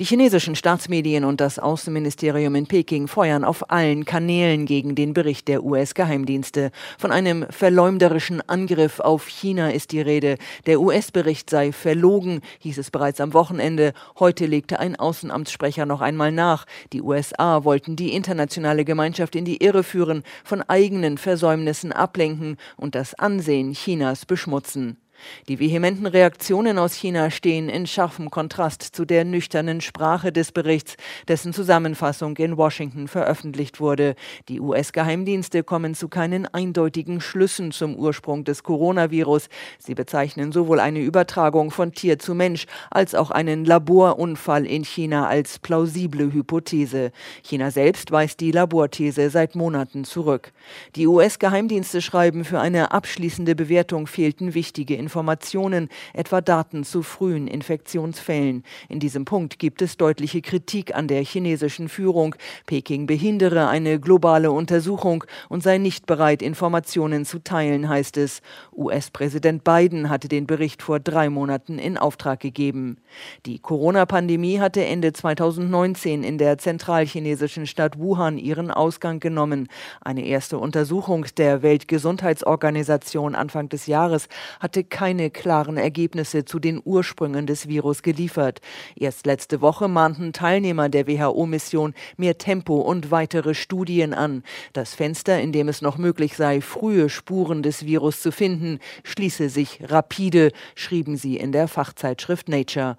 Die chinesischen Staatsmedien und das Außenministerium in Peking feuern auf allen Kanälen gegen den Bericht der US-Geheimdienste. Von einem verleumderischen Angriff auf China ist die Rede. Der US-Bericht sei verlogen, hieß es bereits am Wochenende. Heute legte ein Außenamtssprecher noch einmal nach. Die USA wollten die internationale Gemeinschaft in die Irre führen, von eigenen Versäumnissen ablenken und das Ansehen Chinas beschmutzen. Die vehementen Reaktionen aus China stehen in scharfem Kontrast zu der nüchternen Sprache des Berichts, dessen Zusammenfassung in Washington veröffentlicht wurde. Die US-Geheimdienste kommen zu keinen eindeutigen Schlüssen zum Ursprung des Coronavirus. Sie bezeichnen sowohl eine Übertragung von Tier zu Mensch als auch einen Laborunfall in China als plausible Hypothese. China selbst weist die Laborthese seit Monaten zurück. Die US-Geheimdienste schreiben, für eine abschließende Bewertung fehlten wichtige Informationen. Informationen, etwa Daten zu frühen Infektionsfällen. In diesem Punkt gibt es deutliche Kritik an der chinesischen Führung. Peking behindere eine globale Untersuchung und sei nicht bereit, Informationen zu teilen, heißt es. US-Präsident Biden hatte den Bericht vor drei Monaten in Auftrag gegeben. Die Corona-Pandemie hatte Ende 2019 in der zentralchinesischen Stadt Wuhan ihren Ausgang genommen. Eine erste Untersuchung der Weltgesundheitsorganisation Anfang des Jahres hatte keine klaren Ergebnisse zu den Ursprüngen des Virus geliefert. Erst letzte Woche mahnten Teilnehmer der WHO-Mission mehr Tempo und weitere Studien an. Das Fenster, in dem es noch möglich sei, frühe Spuren des Virus zu finden, schließe sich rapide, schrieben sie in der Fachzeitschrift Nature.